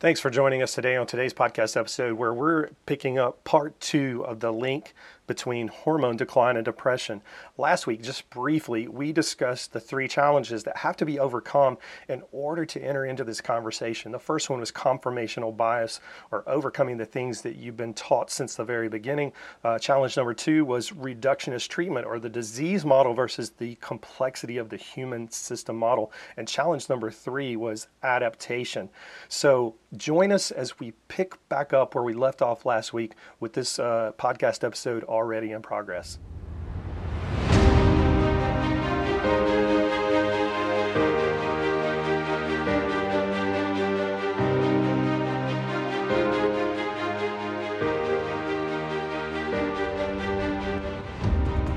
Thanks for joining us today on today's podcast episode, where we're picking up part two of the link between hormone decline and depression. Last week, just briefly, we discussed the three challenges that have to be overcome in order to enter into this conversation. The first one was confirmational bias, or overcoming the things that you've been taught since the very beginning. Uh, challenge number two was reductionist treatment, or the disease model versus the complexity of the human system model. And challenge number three was adaptation. So, join us as we pick back up where we left off last week with this uh, podcast episode already in progress.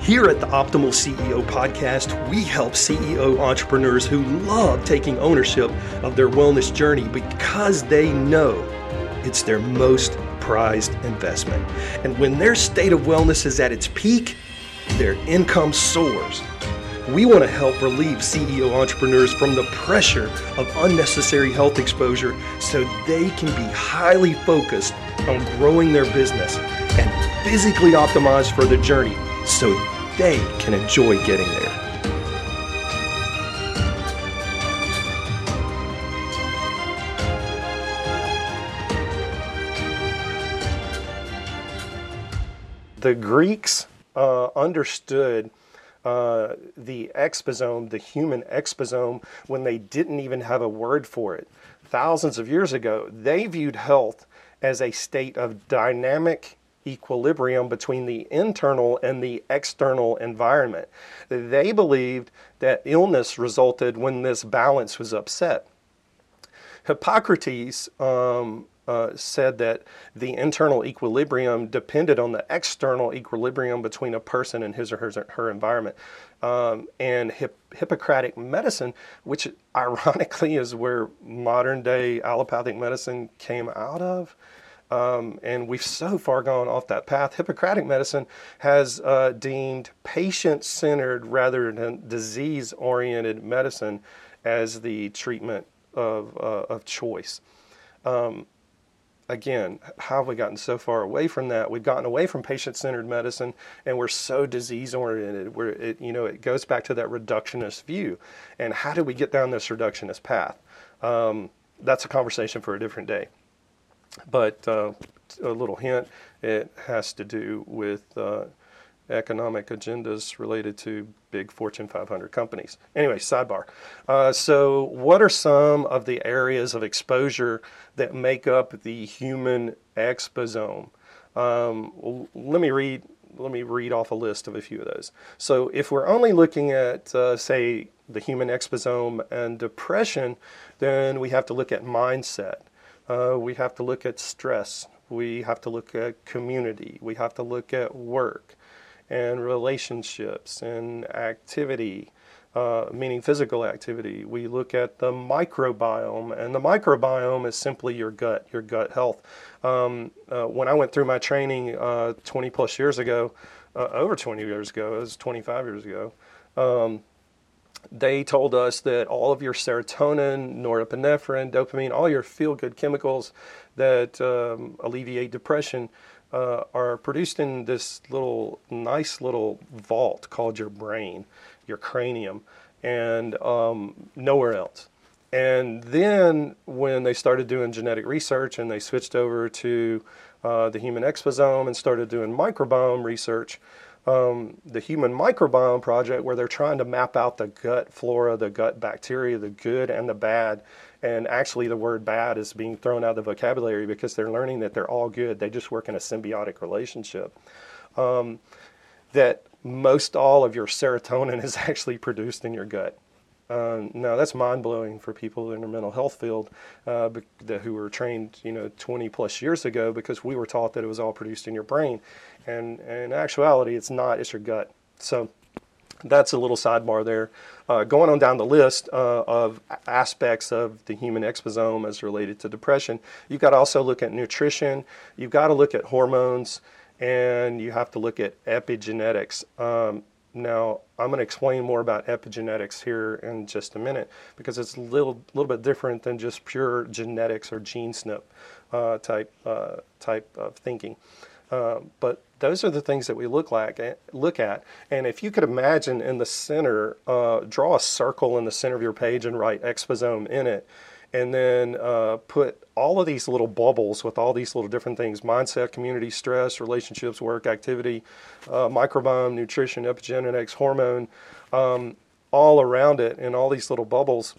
Here at the Optimal CEO podcast, we help CEO entrepreneurs who love taking ownership of their wellness journey because they know it's their most prized investment. And when their state of wellness is at its peak, their income soars. We want to help relieve CEO entrepreneurs from the pressure of unnecessary health exposure so they can be highly focused on growing their business and physically optimized for the journey so they can enjoy getting there. The Greeks uh, understood uh, the exposome, the human exposome, when they didn't even have a word for it. Thousands of years ago, they viewed health as a state of dynamic equilibrium between the internal and the external environment. They believed that illness resulted when this balance was upset. Hippocrates um, uh, said that the internal equilibrium depended on the external equilibrium between a person and his or her, her environment. Um, and hip, Hippocratic medicine, which ironically is where modern day allopathic medicine came out of, um, and we've so far gone off that path. Hippocratic medicine has uh, deemed patient centered rather than disease oriented medicine as the treatment of, uh, of choice. Um, again, how have we gotten so far away from that? We've gotten away from patient-centered medicine, and we're so disease-oriented. Where it, you know, it goes back to that reductionist view. And how do we get down this reductionist path? Um, that's a conversation for a different day. But uh, a little hint, it has to do with uh, economic agendas related to big Fortune 500 companies. Anyway, sidebar. Uh, so, what are some of the areas of exposure that make up the human exposome? Um, let me read. Let me read off a list of a few of those. So, if we're only looking at, uh, say, the human exposome and depression, then we have to look at mindset. Uh, we have to look at stress. We have to look at community. We have to look at work and relationships and activity, uh, meaning physical activity. We look at the microbiome, and the microbiome is simply your gut, your gut health. Um, uh, when I went through my training uh, 20 plus years ago, uh, over 20 years ago, it was 25 years ago. Um, they told us that all of your serotonin, norepinephrine, dopamine, all your feel good chemicals that um, alleviate depression uh, are produced in this little nice little vault called your brain, your cranium, and um, nowhere else. And then when they started doing genetic research and they switched over to uh, the human exposome and started doing microbiome research, um, the Human Microbiome Project, where they're trying to map out the gut flora, the gut bacteria, the good and the bad. And actually, the word bad is being thrown out of the vocabulary because they're learning that they're all good. They just work in a symbiotic relationship. Um, that most all of your serotonin is actually produced in your gut. Um, now that's mind blowing for people in the mental health field uh, who were trained, you know, 20 plus years ago because we were taught that it was all produced in your brain, and, and in actuality, it's not. It's your gut. So that's a little sidebar there. Uh, going on down the list uh, of aspects of the human exposome as related to depression, you've got to also look at nutrition. You've got to look at hormones, and you have to look at epigenetics. Um, now, I'm going to explain more about epigenetics here in just a minute because it's a little, little bit different than just pure genetics or gene SNP uh, type, uh, type of thinking. Uh, but those are the things that we look like eh, look at. And if you could imagine in the center, uh, draw a circle in the center of your page and write exposome in it, and then uh, put all of these little bubbles with all these little different things mindset, community, stress, relationships, work, activity, uh, microbiome, nutrition, epigenetics, hormone, um, all around it in all these little bubbles.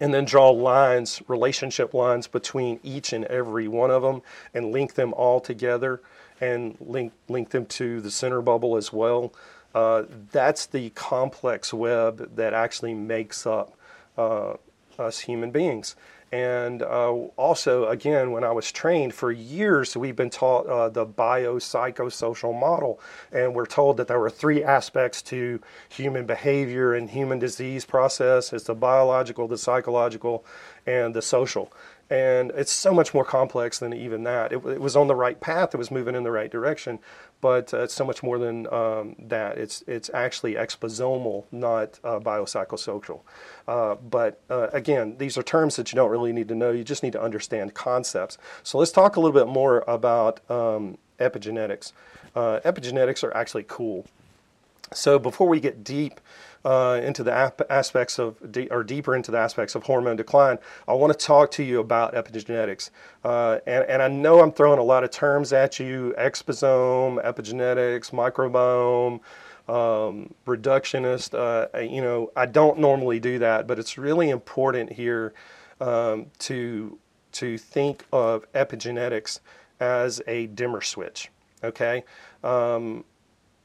And then draw lines, relationship lines between each and every one of them and link them all together and link, link them to the center bubble as well. Uh, that's the complex web that actually makes up uh, us human beings. And uh, also, again, when I was trained for years, we've been taught uh, the biopsychosocial model, and we're told that there were three aspects to human behavior and human disease process: it's the biological, the psychological, and the social. And it's so much more complex than even that. It, it was on the right path; it was moving in the right direction, but uh, it's so much more than um, that. It's it's actually exposomal, not uh, biopsychosocial. Uh, but uh, again, these are terms that you don't really need to know. You just need to understand concepts. So let's talk a little bit more about um, epigenetics. Uh, epigenetics are actually cool. So before we get deep uh, into the ap- aspects of, de- or deeper into the aspects of hormone decline, I want to talk to you about epigenetics. Uh, and, and I know I'm throwing a lot of terms at you exposome, epigenetics, microbiome. Um, reductionist, uh, you know, I don't normally do that, but it's really important here um, to to think of epigenetics as a dimmer switch. Okay, um,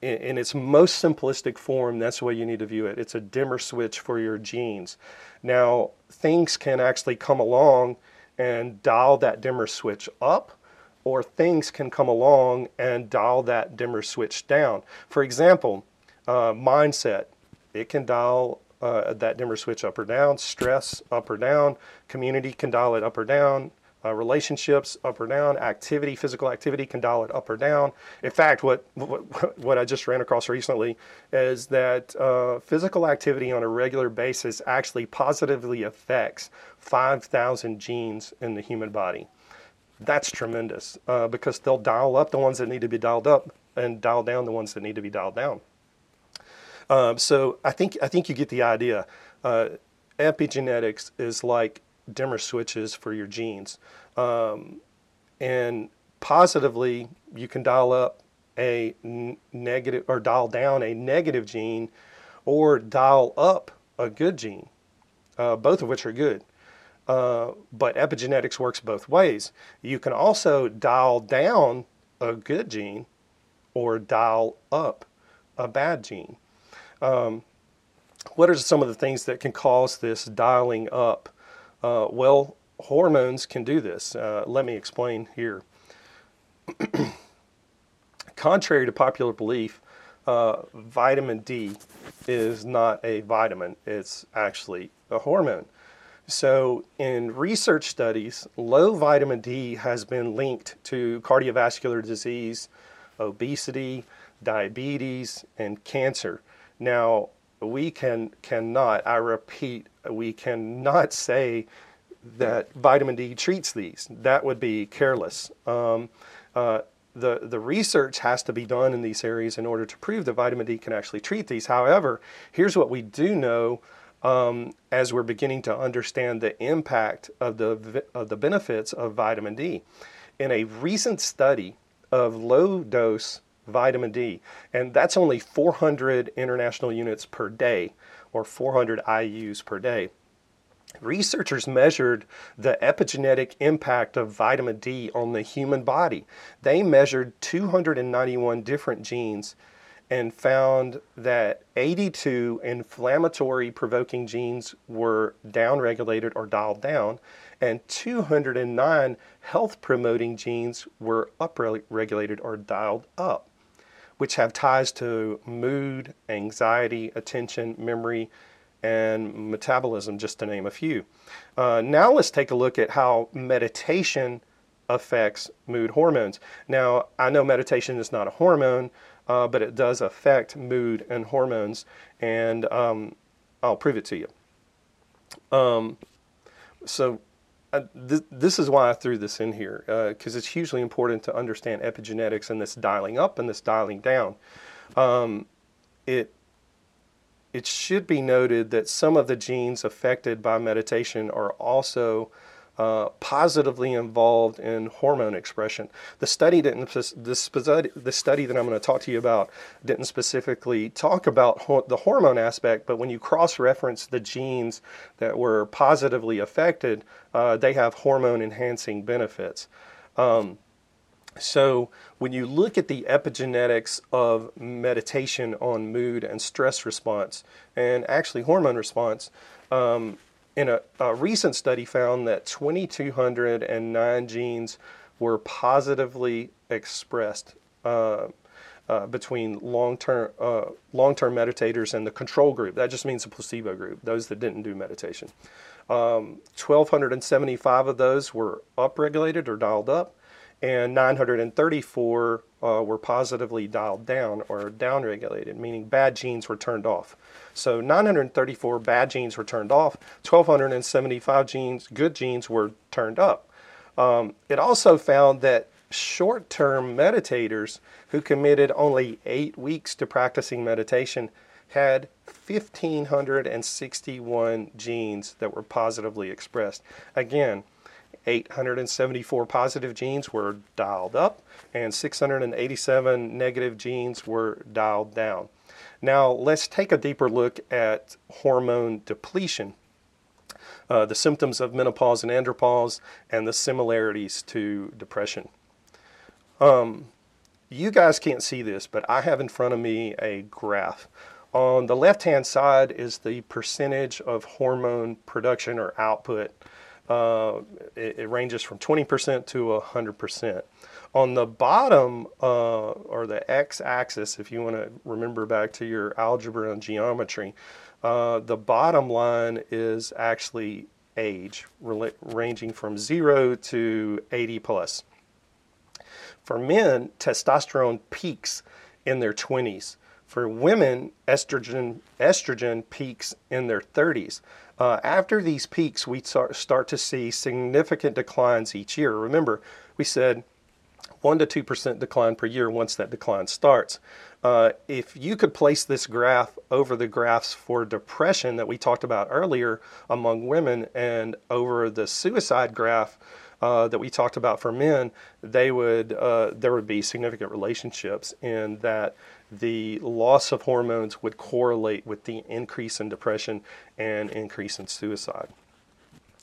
in, in, its most simplistic form, that's the way you need to view it. It's a dimmer switch for your genes. Now, things can actually come along and dial that dimmer switch up, or things can come along and dial that dimmer switch down. For example, uh, mindset, it can dial uh, that dimmer switch up or down, stress up or down, community can dial it up or down, uh, relationships up or down, activity, physical activity can dial it up or down. In fact, what what, what I just ran across recently is that uh, physical activity on a regular basis actually positively affects 5,000 genes in the human body. That's tremendous uh, because they'll dial up the ones that need to be dialed up and dial down the ones that need to be dialed down. Um, so I think I think you get the idea. Uh, epigenetics is like dimmer switches for your genes. Um, and positively, you can dial up a negative or dial down a negative gene or dial up a good gene, uh, both of which are good. Uh, but epigenetics works both ways. You can also dial down a good gene or dial up a bad gene. Um, what are some of the things that can cause this dialing up uh, well, hormones can do this. Uh, let me explain here. Contrary to popular belief, uh, vitamin D is not a vitamin, it's actually a hormone. So, in research studies, low vitamin D has been linked to cardiovascular disease, obesity, diabetes, and cancer. Now, we can cannot, I repeat, we cannot say that vitamin D treats these. That would be careless. Um, uh, the, the research has to be done in these areas in order to prove that vitamin D can actually treat these. However, here's what we do know um, as we're beginning to understand the impact of the, of the benefits of vitamin D. In a recent study of low dose vitamin D, and that's only 400 international units per day or 400 IUs per day. Researchers measured the epigenetic impact of vitamin D on the human body. They measured 291 different genes and found that 82 inflammatory provoking genes were downregulated or dialed down, and 209 health promoting genes were upregulated or dialed up which have ties to mood, anxiety, attention, memory, and metabolism, just to name a few. Uh, now let's take a look at how meditation affects mood hormones. Now, I know meditation is not a hormone, uh, but it does affect mood and hormones, and um, I'll prove it to you. Um, so, uh, th- this is why I threw this in here, because uh, it's hugely important to understand epigenetics and this dialing up and this dialing down. Um, it it should be noted that some of the genes affected by meditation are also uh, positively involved in hormone expression. The study didn't the, study that I'm going to talk to you about didn't specifically talk about ho- the hormone aspect, but when you cross-reference the genes that were positively affected, uh, they have hormone enhancing benefits. Um, so, when you look at the epigenetics of meditation on mood and stress response, and actually hormone response, um, in a, a, recent study found that 2,209 genes were positively expressed uh, uh, between long-term uh, long-term meditators and the control group. That just means the placebo group, those that didn't do meditation. Um, 1,275 of those were upregulated or dialed up and 934 uh, were positively dialed down or downregulated, meaning bad genes were turned off. So 934 bad genes were turned off, 1,275 genes, good genes were turned up. Um, it also found that short term meditators who committed only eight weeks to practicing meditation had 1,561 genes that were positively expressed. Again, 874 positive genes were dialed up and 687 negative genes were dialed down. Now, let's take a deeper look at hormone depletion, uh, the symptoms of menopause and andropause, and the similarities to depression. Um, you guys can't see this, but I have in front of me a graph. On the left hand side is the percentage of hormone production or output uh, it, it, ranges from 20% to 100%. On the bottom, uh, or the x-axis, if you want to remember back to your algebra and geometry, uh, the bottom line is actually age, ranging from 0 to 80 plus. For men, testosterone peaks in their 20s. For women, estrogen, estrogen peaks in their 30s. Uh, after these peaks, we start to see significant declines each year. Remember, we said 1 to 2% decline per year once that decline starts. Uh, if you could place this graph over the graphs for depression that we talked about earlier among women and over the suicide graph uh, that we talked about for men, they would uh, there would be significant relationships in that the loss of hormones would correlate with the increase in depression and increase in suicide.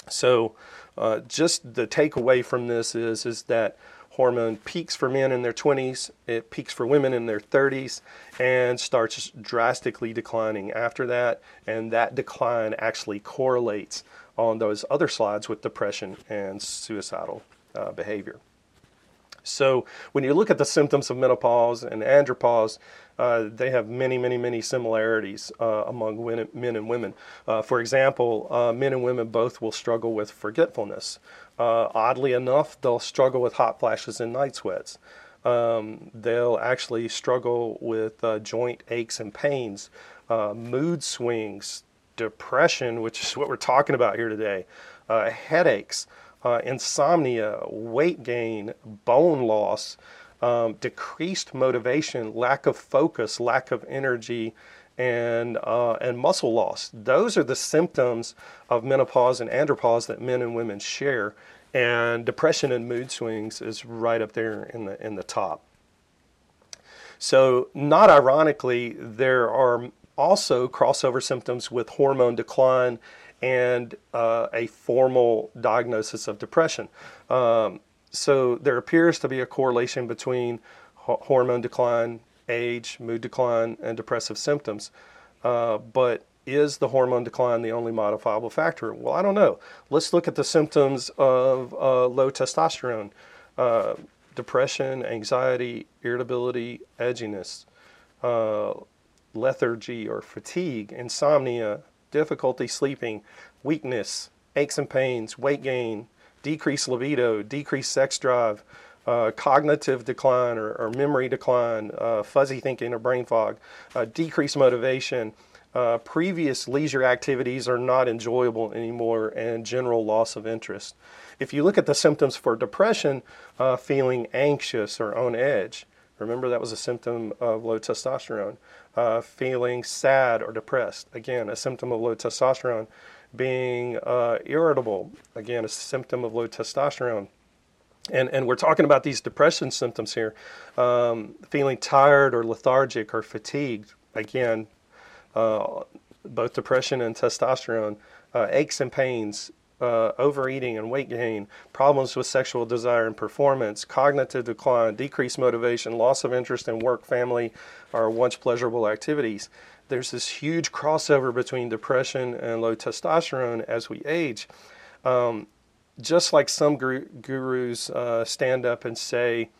So, uh, just the takeaway from this is is that hormone peaks for men in their 20s, it peaks for women in their 30s, and starts drastically declining after that. And that decline actually correlates on those other slides with depression and suicidal uh, behavior. So when you look at the symptoms of menopause and andropause, uh, they have many, many, many similarities uh, among men and women. Uh, for example, uh, men and women both will struggle with forgetfulness. Uh, oddly enough, they'll struggle with hot flashes and night sweats. Um, they'll actually struggle with uh, joint aches and pains, mood swings, depression, which is what we're talking about here today, headaches uh, insomnia, weight gain, bone loss, um, decreased motivation, lack of focus, lack of energy, and uh, and muscle loss. Those are the symptoms of menopause and andropause that men and women share. And depression and mood swings is right up there in the in the top. So, not ironically, there are also crossover symptoms with hormone decline and uh, a formal diagnosis of depression. Um, so there appears to be a correlation between hormone decline, age, mood decline, and depressive symptoms. Uh, but is the hormone decline the only modifiable factor? Well, I don't know. Let's look at the symptoms of uh, low testosterone uh, depression, anxiety, irritability, edginess, uh, lethargy or fatigue, insomnia, difficulty sleeping, weakness, aches and pains, weight gain, decreased libido, decreased sex drive, uh, cognitive decline or, or memory decline, uh, fuzzy thinking or brain fog, uh, decreased motivation, uh, previous leisure activities are not enjoyable anymore, and general loss of interest. If you look at the symptoms for depression, uh, feeling anxious or on edge, remember that was a symptom of low testosterone. Uh, feeling sad or depressed, again, a symptom of low testosterone. Being irritable, again, a symptom of low testosterone and, and we're talking about these depression symptoms here um, feeling tired or lethargic or fatigued again uh, both depression and testosterone uh, aches and pains uh, overeating and weight gain problems with sexual desire and performance cognitive decline decreased motivation loss of interest in work family or once pleasurable activities. There's this huge crossover between depression and low testosterone as we age. Um, just like some gurus uh, stand up and say,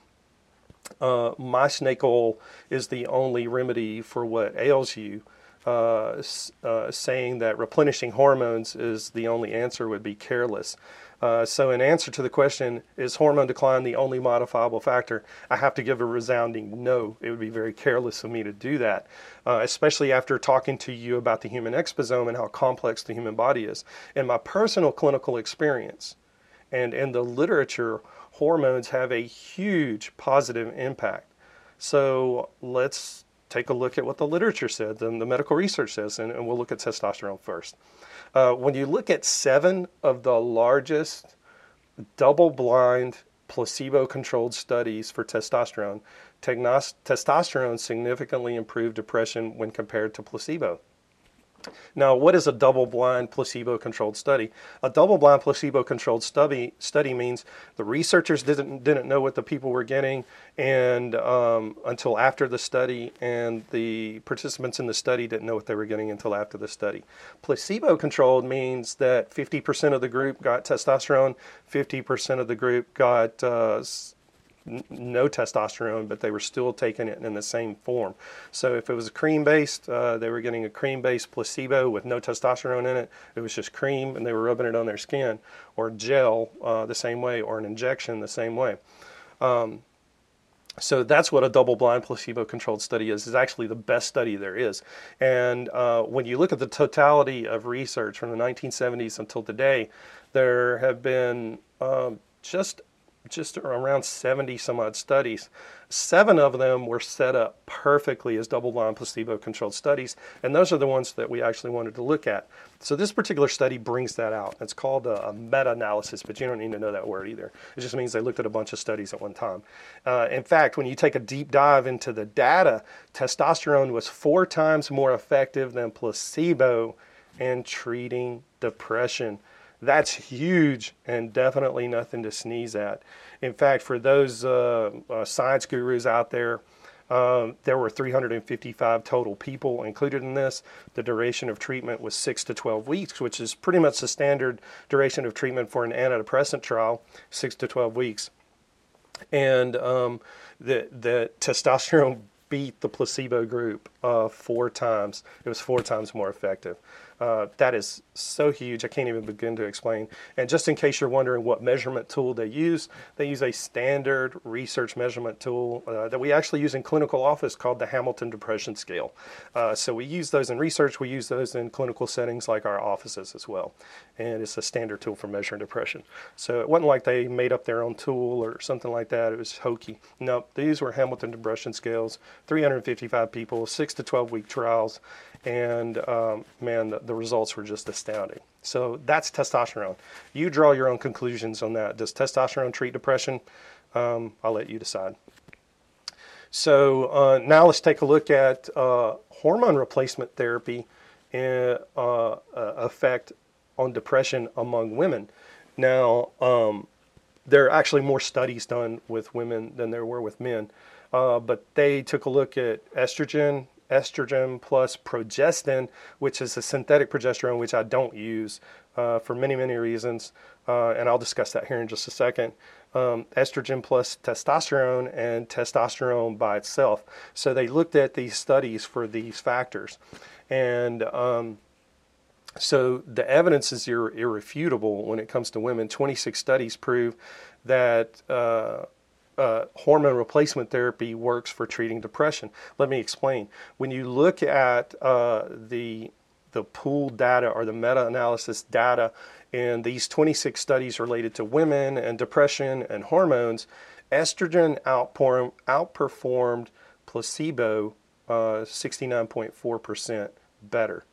uh, my snake oil is the only remedy for what ails you, uh, uh saying that replenishing hormones is the only answer would be careless. Uh, so, in answer to the question, is hormone decline the only modifiable factor? I have to give a resounding no. It would be very careless of me to do that, uh, especially after talking to you about the human exposome and how complex the human body is. In my personal clinical experience, and in the literature, hormones have a huge positive impact. So let's take a look at what the literature said and the medical research says, and, and we'll look at testosterone first. Uh, when you look at seven of the largest double blind placebo controlled studies for testosterone, testosterone significantly improved depression when compared to placebo. Now, what is a double blind placebo controlled study? A double blind placebo controlled study, study means the researchers didn't, didn't know what the people were getting and um, until after the study, and the participants in the study didn't know what they were getting until after the study. Placebo controlled means that 50% of the group got testosterone, 50% of the group got uh, no testosterone, but they were still taking it in the same form. So if it was a cream based, uh, they were getting a cream based placebo with no testosterone in it. It was just cream and they were rubbing it on their skin, or gel uh, the same way, or an injection the same way. Um, so that's what a double-blind placebo-controlled study is. Is actually the best study there is. And uh, when you look at the totality of research from the 1970s until today, there have been um, just just around 70 some odd studies. Seven of them were set up perfectly as double blind placebo controlled studies, and those are the ones that we actually wanted to look at. So this particular study brings that out. It's called a, meta analysis, but you don't need to know that word either. It just means they looked at a bunch of studies at one time. Uh, in fact, when you take a deep dive into the data, testosterone was four times more effective than placebo in treating depression. That's huge and definitely nothing to sneeze at. In fact, for those uh, uh, science gurus out there, um, there were 355 total people included in this. The duration of treatment was 6 to 12 weeks, which is pretty much the standard duration of treatment for an antidepressant trial, 6 to 12 weeks. And um, the, the testosterone beat the placebo group uh, four times. It was four times more effective. Uh, that is so huge, I can't even begin to explain. And just in case you're wondering what measurement tool they use, they use a standard research measurement tool uh, that we actually use in clinical office called the Hamilton Depression Scale. Uh, so we use those in research, we use those in clinical settings like our offices as well. And it's a standard tool for measuring depression. So it wasn't like they made up their own tool or something like that, it was hokey. No, these were Hamilton Depression Scales, 355 people, 6 to 12 week trials and um, man, the, the, results were just astounding. So that's testosterone. You draw your own conclusions on that. Does testosterone treat depression? Um, I'll let you decide. So uh, now let's take a look at uh, hormone replacement therapy and uh, effect on depression among women. Now, um, there are actually more studies done with women than there were with men, uh, but they took a look at estrogen, estrogen plus progestin, which is a synthetic progesterone, which I don't use uh, for many, many reasons. Uh, and I'll discuss that here in just a second. Um, estrogen plus testosterone and testosterone by itself. So they looked at these studies for these factors. And um, so the evidence is ir- irrefutable when it comes to women. 26 studies prove that uh, uh, hormone replacement therapy works for treating depression. Let me explain. When you look at uh, the the pooled data or the meta-analysis data in these 26 studies related to women and depression and hormones, estrogen outperformed placebo 69.4% uh, better.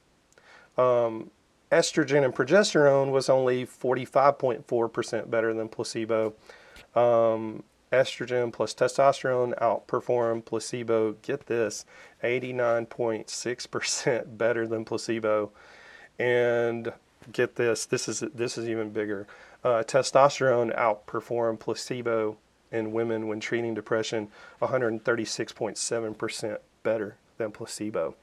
Um, estrogen and progesterone was only 45.4% better than placebo. Um, estrogen plus testosterone outperformed placebo. Get this, 89.6% better than placebo. And get this, this is this is even bigger. Uh, testosterone outperformed placebo in women when treating depression 136.7% better than placebo.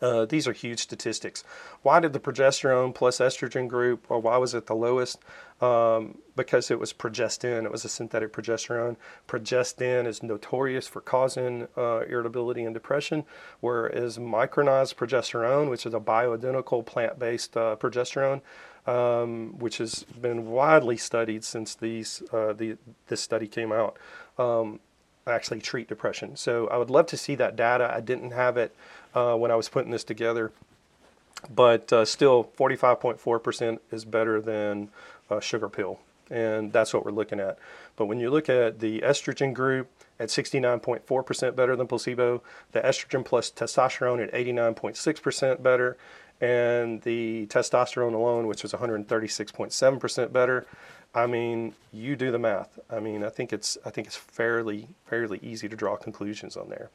Uh, these are huge statistics. Why did the progesterone plus estrogen group, or why was it the lowest? Um, because it was progestin, it was a synthetic progesterone. Progestin is notorious for causing uh, irritability and depression, whereas micronized progesterone, which is a bioidentical plant based uh, progesterone, um, which has been widely studied since these, uh, the, this study came out. Um, actually treat depression. So I would love to see that data. I didn't have it uh, when I was putting this together, but uh, still 45.4% is better than a sugar pill. And that's what we're looking at. But when you look at the estrogen group at 69.4% better than placebo, the estrogen plus testosterone at 89.6% better, and the testosterone alone, which was 136.7% better, I mean, you do the math. I mean, I think it's I think it's fairly fairly easy to draw conclusions on there.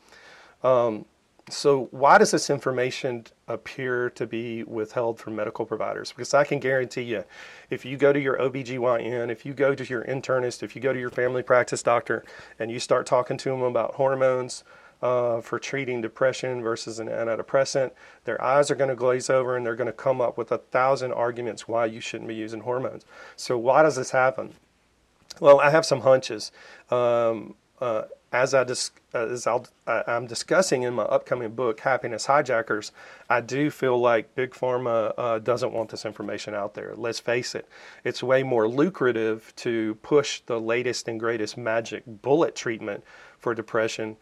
Um, so why does this information appear to be withheld from medical providers? Because I can guarantee you, if you go to your OBGYN, if you go to your internist, if you go to your family practice doctor and you start talking to them about hormones, uh, for treating depression versus an antidepressant, their eyes are going to glaze over and they're going to come up with a thousand arguments why you shouldn't be using hormones. So, why does this happen? Well, I have some hunches. Um, uh, as I dis- as i am discussing in my upcoming book, Happiness Hijackers, I do feel like Big Pharma uh, doesn't want this information out there. Let's face it, it's way more lucrative to push the latest and greatest magic bullet treatment for depression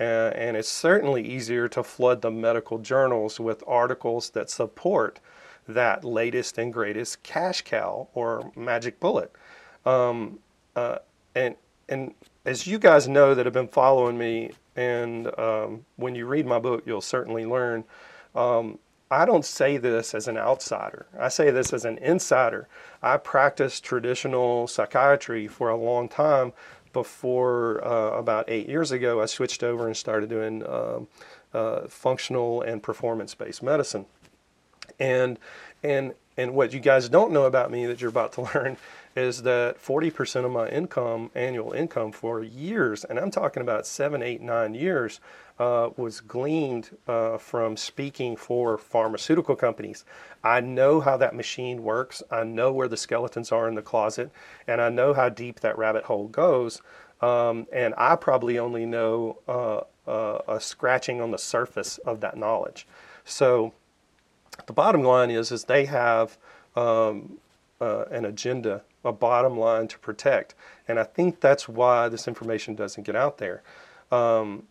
uh, and it's certainly easier to flood the medical journals with articles that support that latest and greatest cash cow or magic bullet. Um, uh, and and as you guys know that have been following me, and um, when you read my book, you'll certainly learn. Um, I don't say this as an outsider. I say this as an insider. I practiced traditional psychiatry for a long time before uh, about eight years ago, I switched over and started doing um, uh, functional and performance based medicine. And, and, and what you guys don't know about me that you're about to learn is that 40% of my income, annual income for years, and I'm talking about seven, eight, nine years, uh, was gleaned uh, from speaking for pharmaceutical companies. I know how that machine works. I know where the skeletons are in the closet, and I know how deep that rabbit hole goes. Um, and I probably only know uh, uh a scratching on the surface of that knowledge. So the bottom line is, is they have um, uh, an agenda, a bottom line to protect, and I think that's why this information doesn't get out there. Um,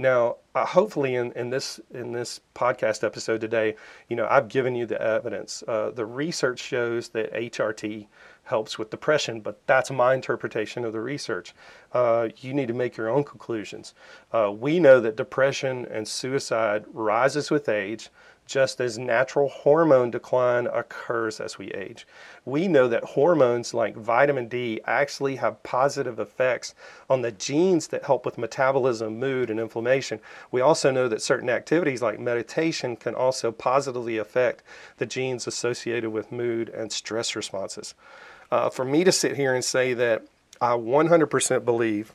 now, uh, hopefully, in, in this in this podcast episode today, you know, I've given you the evidence. Uh, the research shows that HRT helps with depression, but that's my interpretation of the research. Uh, you need to make your own conclusions. Uh, we know that depression and suicide rises with age just as natural hormone decline occurs as we age. We know that hormones like vitamin D actually have positive effects on the genes that help with metabolism, mood, and inflammation. We also know that certain activities like meditation can also positively affect the genes associated with mood and stress responses. Uh, for me to sit here and say that I 100% believe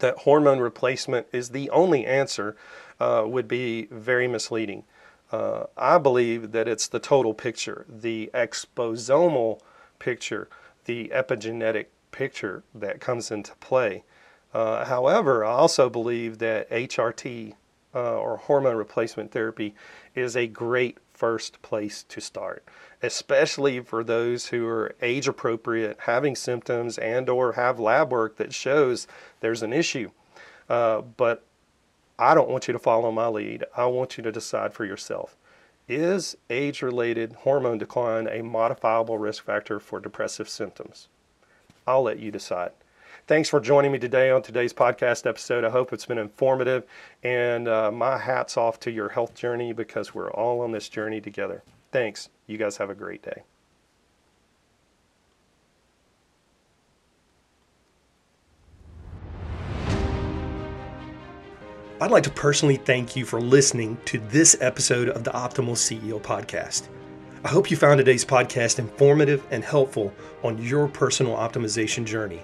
that hormone replacement is the only answer uh, would be very misleading. Uh, I believe that it's the total picture, the exposomal picture, the epigenetic picture that comes into play. Uh, however, I also believe that HRT uh, or hormone replacement therapy is a great first place to start, especially for those who are age appropriate, having symptoms and or have lab work that shows there's an issue. Uh, but I don't want you to follow my lead. I want you to decide for yourself. Is age related hormone decline a modifiable risk factor for depressive symptoms? I'll let you decide. Thanks for joining me today on today's podcast episode. I hope it's been informative. And uh, my hat's off to your health journey because we're all on this journey together. Thanks. You guys have a great day. I'd like to personally thank you for listening to this episode of the Optimal CEO podcast. I hope you found today's podcast informative and helpful on your personal optimization journey.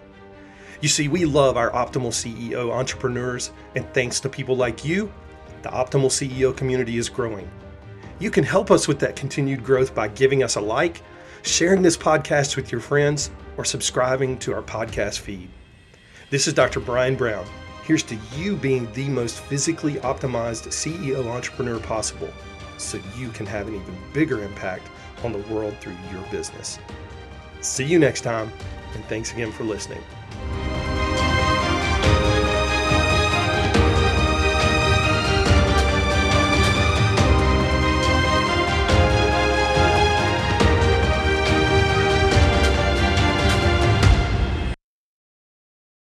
You see, we love our Optimal CEO entrepreneurs, and thanks to people like you, the Optimal CEO community is growing. You can help us with that continued growth by giving us a like, sharing this podcast with your friends, or subscribing to our podcast feed. This is Dr. Brian Brown Here's to you being the most physically optimized CEO entrepreneur possible so you can have an even bigger impact on the world through your business. See you next time, and thanks again for listening.